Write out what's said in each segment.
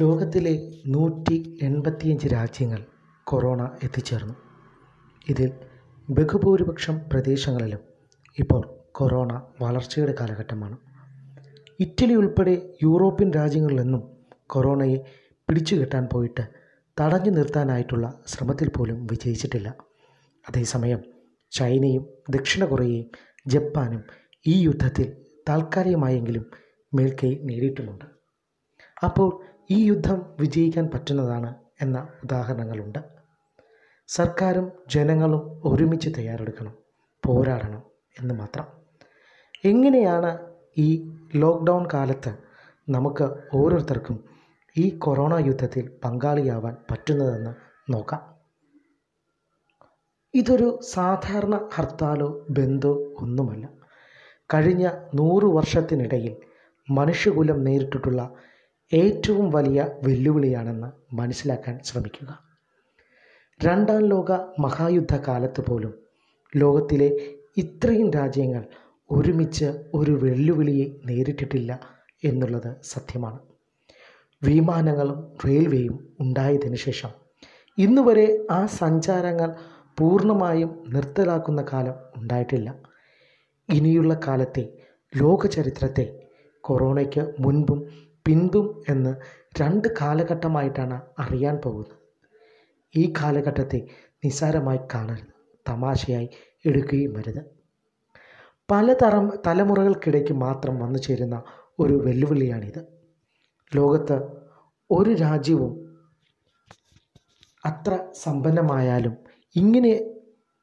ലോകത്തിലെ നൂറ്റി എൺപത്തിയഞ്ച് രാജ്യങ്ങൾ കൊറോണ എത്തിച്ചേർന്നു. ഇതിൽ ബഹുഭൂരിപക്ഷം പ്രദേശങ്ങളിലും ഇപ്പോൾ കൊറോണ വളർച്ചയുടെ കാലഘട്ടമാണ്. ഇറ്റലി ഉൾപ്പെടെ യൂറോപ്യൻ രാജ്യങ്ങളിലൊന്നും കൊറോണയെ പിടിച്ചു കെട്ടാൻ പോയിട്ട് തടഞ്ഞു നിർത്താനായിട്ടുള്ള ശ്രമത്തിൽ പോലും വിജയിച്ചിട്ടില്ല. അതേസമയം ചൈനയും ദക്ഷിണ കൊറിയയും ജപ്പാനും ഈ യുദ്ധത്തിൽ താൽക്കാലികമായെങ്കിലും മേൽക്കൈ നേടിയിട്ടുമുണ്ട്. അപ്പോൾ ഈ യുദ്ധം വിജയിക്കാൻ പറ്റുന്നതാണ് എന്ന ഉദാഹരണങ്ങളുണ്ട്. സർക്കാരും ജനങ്ങളും ഒരുമിച്ച് തയ്യാറെടുക്കണം പോരാടണം എന്ന് മാത്രം. എങ്ങനെയാണ് ഈ ലോക്ക്ഡൗൺ കാലത്ത് നമുക്ക് ഓരോരുത്തർക്കും ഈ കൊറോണ യുദ്ധത്തിൽ പങ്കാളിയാവാൻ പറ്റുന്നതെന്ന് നോക്കാം. ഇതൊരു സാധാരണ ഹർത്താലോ ബന്ധോ ഒന്നുമല്ല. കഴിഞ്ഞ നൂറ് വർഷത്തിനിടയിൽ മനുഷ്യകുലം നേരിട്ടിട്ടുള്ള ഏറ്റവും വലിയ വെല്ലുവിളിയാണെന്ന് മനസ്സിലാക്കാൻ ശ്രമിക്കുക. രണ്ടാം ലോക മഹായുദ്ധ കാലത്ത് പോലും ലോകത്തിലെ ഇത്രയും രാജ്യങ്ങൾ ഒരുമിച്ച് ഒരു വെല്ലുവിളിയെ നേരിട്ടിട്ടില്ല എന്നുള്ളത് സത്യമാണ്. വിമാനങ്ങളും റെയിൽവേയും ഉണ്ടായതിനു ശേഷം ഇന്നുവരെ ആ സഞ്ചാരങ്ങൾ പൂർണമായും നിർത്തലാക്കുന്ന കാലം ഉണ്ടായിട്ടില്ല. ഇനിയുള്ള കാലത്തെ ലോകചരിത്രത്തെ കൊറോണയ്ക്ക് മുൻപും പിൻപും എന്ന് രണ്ട് കാലഘട്ടമായിട്ടാണ് അറിയാൻ പോകുന്നത്. ഈ കാലഘട്ടത്തെ നിസ്സാരമായി കാണരുത് തമാശയായി എടുക്കുകയും വരുത് പലതരം തലമുറകൾക്കിടയ്ക്ക് മാത്രം വന്നു ചേരുന്ന ഒരു വെല്ലുവിളിയാണിത്. ലോകത്ത് ഒരു രാജ്യവും അത്ര സമ്പന്നമായാലും ഇങ്ങനെ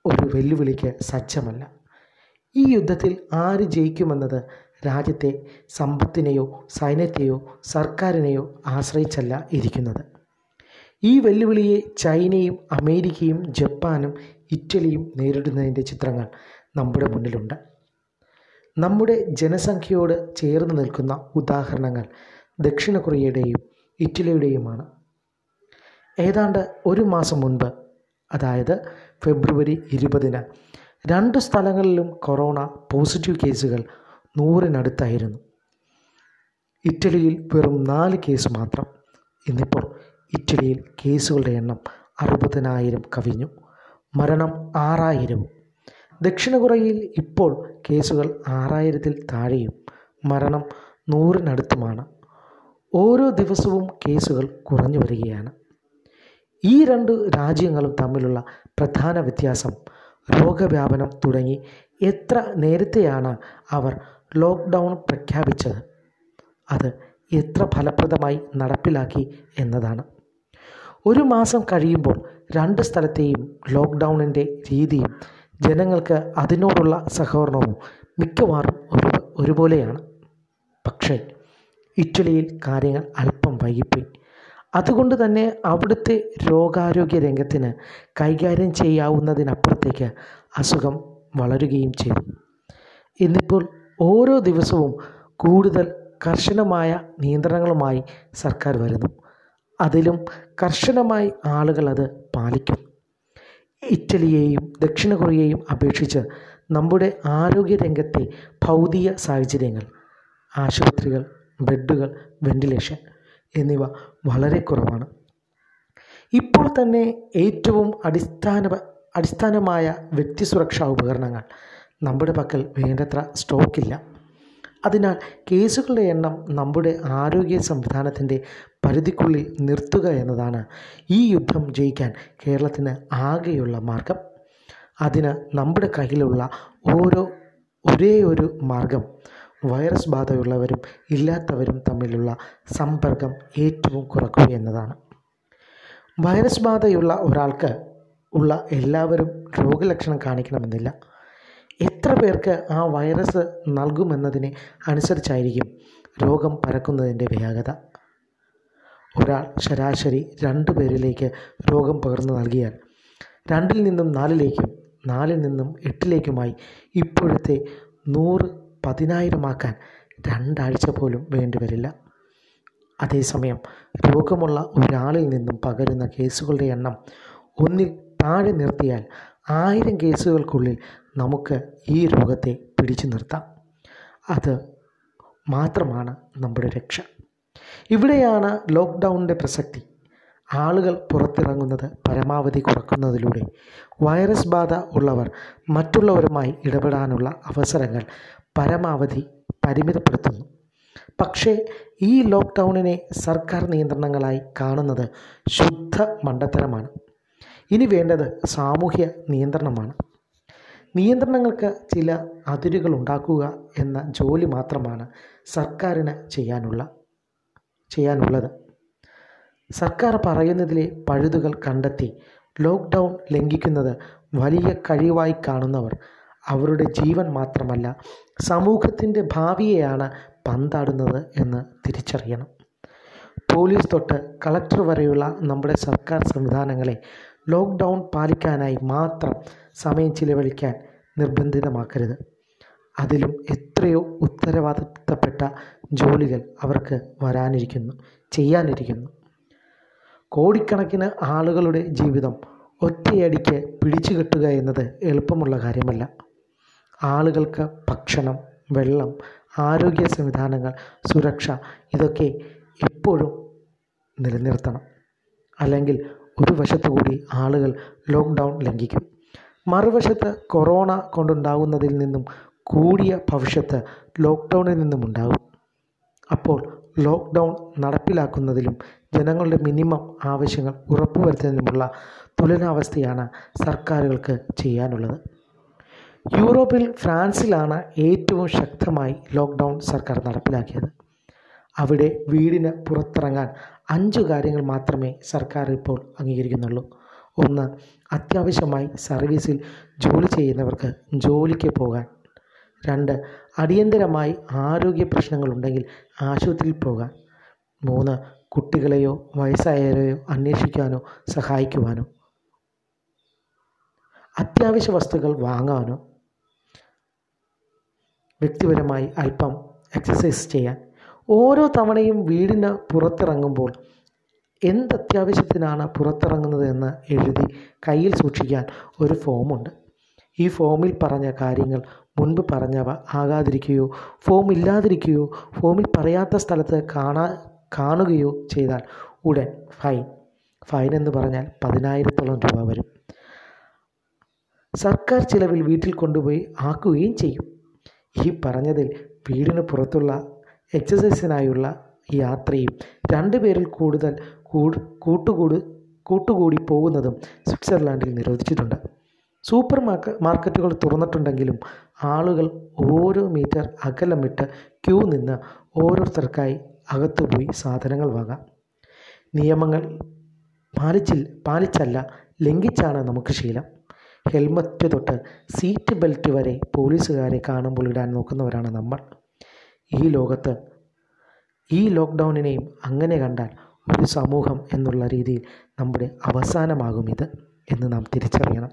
ഒരു വെല്ലുവിളിക്ക് സജ്ജമല്ല. ഈ യുദ്ധത്തിൽ ആര് ജയിക്കുമെന്നത് രാജ്യത്തെ സമ്പത്തിനെയോ സൈന്യത്തെയോ സർക്കാരിനെയോ ആശ്രയിച്ചല്ല ഇരിക്കുന്നത്. ഈ വെല്ലുവിളിയെ ചൈനയും അമേരിക്കയും ജപ്പാനും ഇറ്റലിയും നേരിടുന്നതിന്റെ ചിത്രങ്ങൾ നമ്മുടെ മുന്നിലുണ്ട്. നമ്മുടെ ജനസംഖ്യയോട് ചേർന്ന് നിൽക്കുന്ന ഉദാഹരണങ്ങൾ ദക്ഷിണ കൊറിയയുടെയും ഇറ്റലിയുടെയുമാണ്. ഏതാണ്ട് ഒരു മാസം മുൻപ് അതായത് ഫെബ്രുവരി ഇരുപതിന് രണ്ട് സ്ഥലങ്ങളിലും കൊറോണ പോസിറ്റീവ് കേസുകൾ നൂറിനടുത്തായിരുന്നു. ഇറ്റലിയിൽ വെറും നാല് കേസ് മാത്രം. ഇന്നിപ്പോൾ ഇറ്റലിയിൽ കേസുകളുടെ എണ്ണം അറുപതിനായിരം കവിഞ്ഞു. മരണം ആറായിരവും. ദക്ഷിണ കൊറിയയിൽ ഇപ്പോൾ കേസുകൾ ആറായിരത്തിൽ താഴെയും. മരണം നൂറിനടുത്തുമാണ്. ഓരോ ദിവസവും കേസുകൾ കുറഞ്ഞു വരികയാണ്. ഈ രണ്ട് രാജ്യങ്ങളും തമ്മിലുള്ള പ്രധാന വ്യത്യാസം രോഗവ്യാപനം തുടങ്ങി എത്ര നേരത്തെയാണ് അവർ ലോക്ക്ഡൗൺ പ്രഖ്യാപിച്ചത് അത് എത്ര ഫലപ്രദമായി നടപ്പിലാക്കി എന്നതാണ്. ഒരു മാസം കഴിയുമ്പോൾ രണ്ട് സ്ഥലത്തെയും ലോക്ക്ഡൗണിന്റെ രീതിയും ജനങ്ങൾക്ക് അതിനോടുള്ള സഹകരണവും മിക്കവാറും ഒരു ഒരുപോലെയാണ്. പക്ഷേ ഇറ്റലിയിൽ കാര്യങ്ങൾ അല്പം വൈകിപ്പോയി. അതുകൊണ്ട് തന്നെ അവിടുത്തെ രോഗാരോഗ്യ രംഗത്തിന് കൈകാര്യം ചെയ്യാവുന്നതിനപ്പുറത്തേക്ക് അസുഖം വളരുകയും ചെയ്തു. ഇന്നിപ്പോൾ ഓരോ ദിവസവും കൂടുതൽ കർശനമായ നിയന്ത്രണങ്ങളുമായി സർക്കാർ വരുന്നു. അതിലും കർശനമായി ആളുകൾ അത് പാലിക്കും. ഇറ്റലിയെയും ദക്ഷിണ കൊറിയയെയും അപേക്ഷിച്ച് നമ്മുടെ ആരോഗ്യ രംഗത്തെ ഭൗതിക സാഹചര്യങ്ങൾ ആശുപത്രികൾ ബെഡുകൾ വെന്റിലേഷൻ എന്നിവ വളരെ കുറവാണ്. ഇപ്പോൾ തന്നെ ഏറ്റവും അടിസ്ഥാന അടിസ്ഥാനമായ വ്യക്തി സുരക്ഷാ ഉപകരണങ്ങൾ നമ്മുടെ പക്കൽ വേണ്ടത്ര സ്റ്റോക്കില്ല. അതിനാൽ കേസുകളുടെ എണ്ണം നമ്മുടെ ആരോഗ്യ സംവിധാനത്തിന്റെ പരിധിക്കുള്ളിൽ നിർത്തുക എന്നതാണ് ഈ യുദ്ധം ജയിക്കാൻ കേരളത്തിന് ആകെയുള്ള മാർഗം. അതിന് നമ്മുടെ കയ്യിലുള്ള ഓരോ ഒരേ ഒരു മാർഗം വൈറസ് ബാധയുള്ളവരും ഇല്ലാത്തവരും തമ്മിലുള്ള സമ്പർക്കം ഏറ്റവും കുറക്കുക എന്നതാണ്. വൈറസ് ബാധയുള്ള ഒരാൾക്ക് ഉള്ള എല്ലാവരും രോഗലക്ഷണം കാണിക്കണമെന്നില്ല. എത്ര പേർക്ക് ആ വൈറസ് നൽകുമെന്നതിനെ അനുസരിച്ചായിരിക്കും രോഗം പരക്കുന്നതിന്റെ വേഗത. ഒരാൾ ശരാശരി രണ്ട് പേരിലേക്ക് രോഗം പകർന്നു നൽകിയാൽ രണ്ടിൽ നിന്നും നാലിലേക്കും നാലിൽ നിന്നും എട്ടിലേക്കുമായി ഇപ്പോഴത്തെ നൂറ് പതിനായിരമാക്കാൻ രണ്ടാഴ്ച പോലും വേണ്ടിവരില്ല അതേസമയം രോഗമുള്ള ഒരാളിൽ നിന്നും പകരുന്ന കേസുകളുടെ എണ്ണം ഒന്നിൽ താഴെ നിർത്തിയാൽ ആയിരം കേസുകൾക്കുള്ളിൽ നമുക്ക് ഈ രോഗത്തെ പിടിച്ചു നിർത്താം. അത് മാത്രമാണ് നമ്മുടെ രക്ഷ. ഇവിടെയാണ് ലോക്ക്ഡൗണിന്റെ പ്രസക്തി. ആളുകൾ പുറത്തിറങ്ങുന്നത് പരമാവധി കുറക്കുന്നതിലൂടെ. വൈറസ് ബാധ ഉള്ളവർ മറ്റുള്ളവരുമായി ഇടപെടാനുള്ള അവസരങ്ങൾ പരമാവധി പരിമിതപ്പെടുത്തുന്നു. പക്ഷേ ഈ ലോക്ക്ഡൗണിനെ സർക്കാർ നിയന്ത്രണങ്ങളായി കാണുന്നത് ശുദ്ധ മണ്ടത്തരമാണ്. ഇനി വേണ്ടത് സാമൂഹ്യ നിയന്ത്രണമാണ്. നിയന്ത്രണങ്ങൾക്ക് ചില അതിരുകൾ ഉണ്ടാക്കുക എന്ന ജോലി മാത്രമാണ് സർക്കാരിന് ചെയ്യാനുള്ള ചെയ്യാനുള്ളത്. സർക്കാർ പറയുന്നതിലെ പഴുതുകൾ കണ്ടെത്തി ലോക്ക്ഡൗൺ ലംഘിക്കുന്നത് വലിയ കഴിവായി കാണുന്നവർ അവരുടെ ജീവൻ മാത്രമല്ല സമൂഹത്തിന്റെ ഭാവിയെയാണ് പന്താടുന്നത് എന്ന് തിരിച്ചറിയണം. പോലീസ് തൊട്ട് കളക്ടർ വരെയുള്ള നമ്മുടെ സർക്കാർ സംവിധാനങ്ങളെ ലോക്ക്ഡൗൺ പാലിക്കാനായി മാത്രം സമയം ചിലവഴിക്കാൻ നിർബന്ധിതമാക്കരുത്. അതിലും എത്രയോ ഉത്തരവാദിത്തപ്പെട്ട ജോലികൾ അവർക്ക് വരാനിരിക്കുന്നു ചെയ്യാനിരിക്കുന്നു. കോടിക്കണക്കിന് ആളുകളുടെ ജീവിതം ഒറ്റയടിക്ക് പിടിച്ചു കെട്ടുക എന്നത് എളുപ്പമുള്ള കാര്യമല്ല. ആളുകൾക്ക് ഭക്ഷണം വെള്ളം ആരോഗ്യ സംവിധാനങ്ങൾ സുരക്ഷ ഇതൊക്കെ എപ്പോഴും നിലനിർത്തണം. അല്ലെങ്കിൽ ഒരു വശത്തു കൂടി ആളുകൾ ലോക്ക്ഡൗൺ ലംഘിക്കും. മറുവശത്ത് കൊറോണ കൊണ്ടുണ്ടാകുന്നതിൽ നിന്നും കൂടിയ ഭവിഷ്യത്ത് ലോക്ക്ഡൗണിൽ നിന്നും ഉണ്ടാകും അപ്പോൾ ലോക്ക്ഡൗൺ നടപ്പിലാക്കുന്നതിലും ജനങ്ങളുടെ മിനിമം ആവശ്യങ്ങൾ ഉറപ്പുവരുത്തുന്നതിനുമുള്ള തുലനാവസ്ഥയാണ് സർക്കാരുകൾക്ക് ചെയ്യാനുള്ളത്. യൂറോപ്പിൽ ഫ്രാൻസിലാണ് ഏറ്റവും ശക്തമായി ലോക്ക്ഡൗൺ സർക്കാർ നടപ്പിലാക്കിയത്. അവിടെ വീടിന് പുറത്തിറങ്ങാൻ അഞ്ച് കാര്യങ്ങൾ മാത്രമേ സർക്കാർ ഇപ്പോൾ അംഗീകരിക്കുന്നുള്ളൂ. ഒന്ന് അത്യാവശ്യമായി സർവീസിൽ ജോലി ചെയ്യുന്നവർക്ക് ജോലിക്ക് പോകാൻ. രണ്ട് അടിയന്തരമായി ആരോഗ്യ പ്രശ്നങ്ങളുണ്ടെങ്കിൽ ആശുപത്രിയിൽ പോകാൻ. മൂന്ന് കുട്ടികളെയോ വയസ്സായവരെയോ അന്വേഷിക്കാനോ സഹായിക്കുവാനോ. അത്യാവശ്യ വസ്തുക്കൾ വാങ്ങാനോ വ്യക്തിപരമായി അല്പം എക്സസൈസ് ചെയ്യാൻ. ഓരോ തവണയും വീടിന് പുറത്തിറങ്ങുമ്പോൾ എന്ത് അത്യാവശ്യത്തിനാണ് പുറത്തിറങ്ങുന്നത് എന്ന് എഴുതി കയ്യിൽ സൂക്ഷിക്കാൻ ഒരു ഫോമുണ്ട്. ഈ ഫോമിൽ പറഞ്ഞ കാര്യങ്ങൾ മുൻപ് പറഞ്ഞവ ആകാതിരിക്കുകയോ ഫോം ഇല്ലാതിരിക്കുകയോ ഫോമിൽ പറയാത്ത സ്ഥലത്ത് കാണാ കാണുകയോ ചെയ്താൽ ഉടൻ ഫൈൻ. ഫൈൻ എന്ന് പറഞ്ഞാൽ പതിനായിരത്തോളം രൂപ വരും. സർക്കാർ ചിലവിൽ വീട്ടിൽ കൊണ്ടുപോയി ആക്കുകയും ചെയ്യും. ഈ പറഞ്ഞതിൽ വീടിന് പുറത്തുള്ള എക്സസൈസിനായുള്ള യാത്രയും രണ്ടു പേരിൽ കൂടുതൽ കൂട് കൂട്ടുകൂട് കൂട്ടുകൂടി പോകുന്നതും സ്വിറ്റ്സർലാൻഡിൽ നിരോധിച്ചിട്ടുണ്ട്. സൂപ്പർ മാർക്ക മാർക്കറ്റുകൾ തുറന്നിട്ടുണ്ടെങ്കിലും ആളുകൾ ഓരോ മീറ്റർ അകലമിട്ട് ക്യൂ നിന്ന് ഓരോരുത്തർക്കായി അകത്തുപോയി സാധനങ്ങൾ വാങ്ങാം. നിയമങ്ങൾ പാലിച്ചിൽ പാലിച്ചല്ല ലംഘിച്ചാണ് നമുക്ക് ശീലം. ഹെൽമറ്റ് തൊട്ട് സീറ്റ് ബെൽറ്റ് വരെ പോലീസുകാരെ കാണുമ്പോൾ ഇടാൻ നോക്കുന്നവരാണ് നമ്മൾ. ഈ ലോകത്ത് ഈ ലോക്ക്ഡൗണിനെയും അങ്ങനെ കണ്ടാൽ ഒരു സമൂഹം എന്നുള്ള രീതിയിൽ നമ്മുടെ അവസാനമാകും ഇത് എന്ന് നാം തിരിച്ചറിയണം.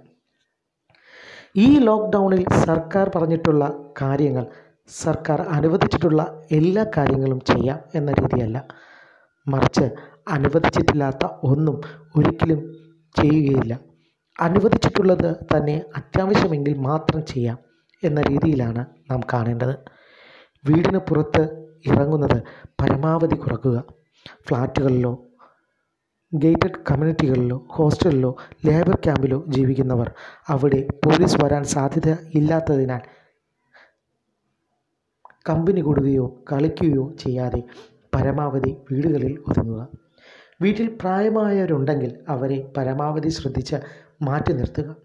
ഈ ലോക്ക്ഡൗണിൽ സർക്കാർ പറഞ്ഞിട്ടുള്ള കാര്യങ്ങൾ സർക്കാർ അനുവദിച്ചിട്ടുള്ള എല്ലാ കാര്യങ്ങളും ചെയ്യാം എന്ന രീതിയല്ല. മറിച്ച് അനുവദിച്ചിട്ടില്ലാത്ത ഒന്നും ഒരിക്കലും ചെയ്യുകയില്ല. അനുവദിച്ചിട്ടുള്ളത് തന്നെ അത്യാവശ്യമെങ്കിൽ മാത്രം ചെയ്യാം എന്ന രീതിയിലാണ് നാം കാണേണ്ടത്. വീടിന് പുറത്ത് ഇറങ്ങുന്നത് പരമാവധി കുറക്കുക. ഫ്ലാറ്റുകളിലോ ഗേറ്റഡ് കമ്മ്യൂണിറ്റികളിലോ ഹോസ്റ്റലിലോ ലേബർ ക്യാമ്പിലോ ജീവിക്കുന്നവർ അവിടെ പോലീസ് വരാൻ സാധ്യത ഇല്ലാത്തതിനാൽ കമ്പനി കൂടുകയോ കളിക്കുകയോ ചെയ്യാതെ പരമാവധി വീടുകളിൽ ഒതുങ്ങുക. വീട്ടിൽ പ്രായമായവരുണ്ടെങ്കിൽ അവരെ പരമാവധി ശ്രദ്ധിച്ച് മാറ്റി നിർത്തുക.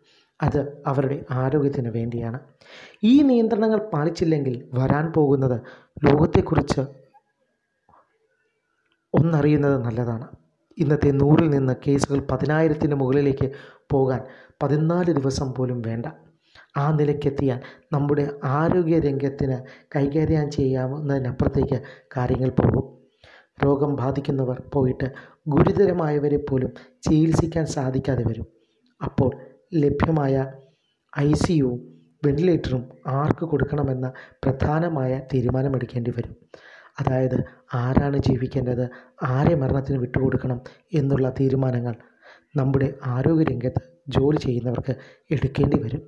അത് അവരുടെ ആരോഗ്യത്തിന് വേണ്ടിയാണ്. ഈ നിയന്ത്രണങ്ങൾ പാലിച്ചില്ലെങ്കിൽ വരാൻ പോകുന്നത് ലോകത്തെക്കുറിച്ച് ഒന്നറിയുന്നത് നല്ലതാണ്. ഇന്നത്തെ നൂറിൽ നിന്ന് കേസുകൾ പതിനായിരത്തിന് മുകളിലേക്ക് പോകാൻ പതിനാല് ദിവസം പോലും വേണ്ട. ആ നിലയ്ക്കെത്തിയാൽ നമ്മുടെ ആരോഗ്യ രംഗത്തിന് കൈകാര്യം ചെയ്യാവുന്നതിനപ്പുറത്തേക്ക് കാര്യങ്ങൾ പോകും. രോഗം ബാധിക്കുന്നവർ പോയിട്ട് ഗുരുതരമായവരെ പോലും ചികിത്സിക്കാൻ സാധിക്കാതെ വരും. അപ്പോൾ ലഭ്യമായ ഐ സിയുവും വെന്റിലേറ്ററും ആർക്ക് കൊടുക്കണമെന്ന പ്രധാനമായ തീരുമാനമെടുക്കേണ്ടി വരും. അതായത് ആരാണ് ജീവിക്കേണ്ടത് ആരെ മരണത്തിന് വിട്ടുകൊടുക്കണം എന്നുള്ള തീരുമാനങ്ങൾ നമ്മുടെ ആരോഗ്യരംഗത്ത് ജോലി ചെയ്യുന്നവർക്ക് എടുക്കേണ്ടി വരും.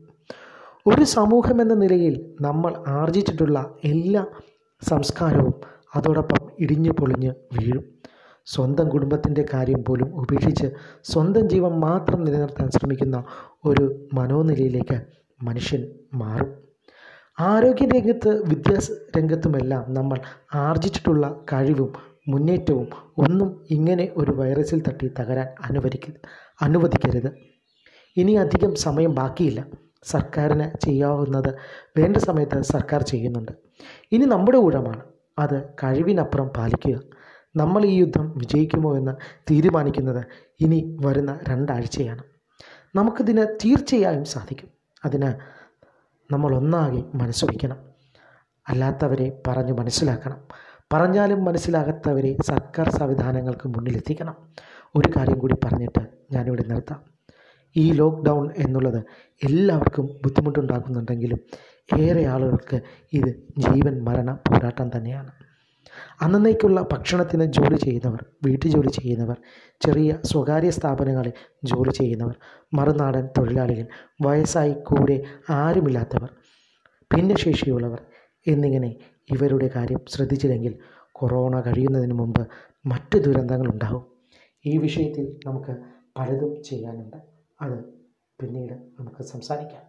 ഒരു സമൂഹം എന്ന നിലയിൽ നമ്മൾ ആർജിച്ചിട്ടുള്ള എല്ലാ സംസ്കാരവും അതോടൊപ്പം ഇടിഞ്ഞു പൊളിഞ്ഞ് വീഴും. സ്വന്തം കുടുംബത്തിന്റെ കാര്യം പോലും ഉപേക്ഷിച്ച് സ്വന്തം ജീവൻ മാത്രം നിലനിർത്താൻ ശ്രമിക്കുന്ന ഒരു മനോനിലയിലേക്ക് മനുഷ്യൻ മാറും. ആരോഗ്യ രംഗത്ത് വിദ്യാഭ്യാസ രംഗത്തുമെല്ലാം നമ്മൾ ആർജിച്ചിട്ടുള്ള കഴിവും മുന്നേറ്റവും ഒന്നും ഇങ്ങനെ ഒരു വൈറസിൽ തട്ടി തകരാൻ അനുവദിക്ക അനുവദിക്കരുത്. ഇനി അധികം സമയം ബാക്കിയില്ല. സർക്കാരിന് ചെയ്യാവുന്നത് വേണ്ട സമയത്ത് സർക്കാർ ചെയ്യുന്നുണ്ട്. ഇനി നമ്മുടെ ഊഴമാണ്. അത് കഴിവിനപ്പുറം പാലിക്കുക. നമ്മൾ ഈ യുദ്ധം വിജയിക്കുമോ എന്ന് തീരുമാനിക്കുന്നത് ഇനി വരുന്ന രണ്ടാഴ്ചയാണ്. നമുക്കിതിന് തീർച്ചയായും സാധിക്കും. അതിന് നമ്മൾ ഒന്നാകെ മനസ്സ് അല്ലാത്തവരെ പറഞ്ഞു മനസ്സിലാക്കണം. പറഞ്ഞാലും മനസ്സിലാകാത്തവരെ സർക്കാർ സംവിധാനങ്ങൾക്ക് മുന്നിലെത്തിക്കണം. ഒരു കാര്യം കൂടി പറഞ്ഞിട്ട് ഞാനിവിടെ നിർത്താം. ഈ ലോക്ക്ഡൗൺ എന്നുള്ളത് എല്ലാവർക്കും ബുദ്ധിമുട്ടുണ്ടാക്കുന്നുണ്ടെങ്കിലും ഏറെ ആളുകൾക്ക് ഇത് ജീവൻ മരണ പോരാട്ടം തന്നെയാണ്. അന്നേക്കുള്ള ഭക്ഷണത്തിന് ജോലി ചെയ്യുന്നവർ വീട്ടു ജോലി ചെയ്യുന്നവർ ചെറിയ സ്വകാര്യ സ്ഥാപനങ്ങളിൽ ജോലി ചെയ്യുന്നവർ മറുനാടൻ തൊഴിലാളികൾ വയസ്സായി കൂടെ ആരുമില്ലാത്തവർ ഭിന്നശേഷിയുള്ളവർ എന്നിങ്ങനെ ഇവരുടെ കാര്യം ശ്രദ്ധിച്ചില്ലെങ്കിൽ കൊറോണ കഴിയുന്നതിന് മുമ്പ് മറ്റ് ദുരന്തങ്ങളുണ്ടാകും ഈ വിഷയത്തിൽ നമുക്ക് പലതും ചെയ്യാനുണ്ട്. അത് പിന്നീട് നമുക്ക് സംസാരിക്കാം.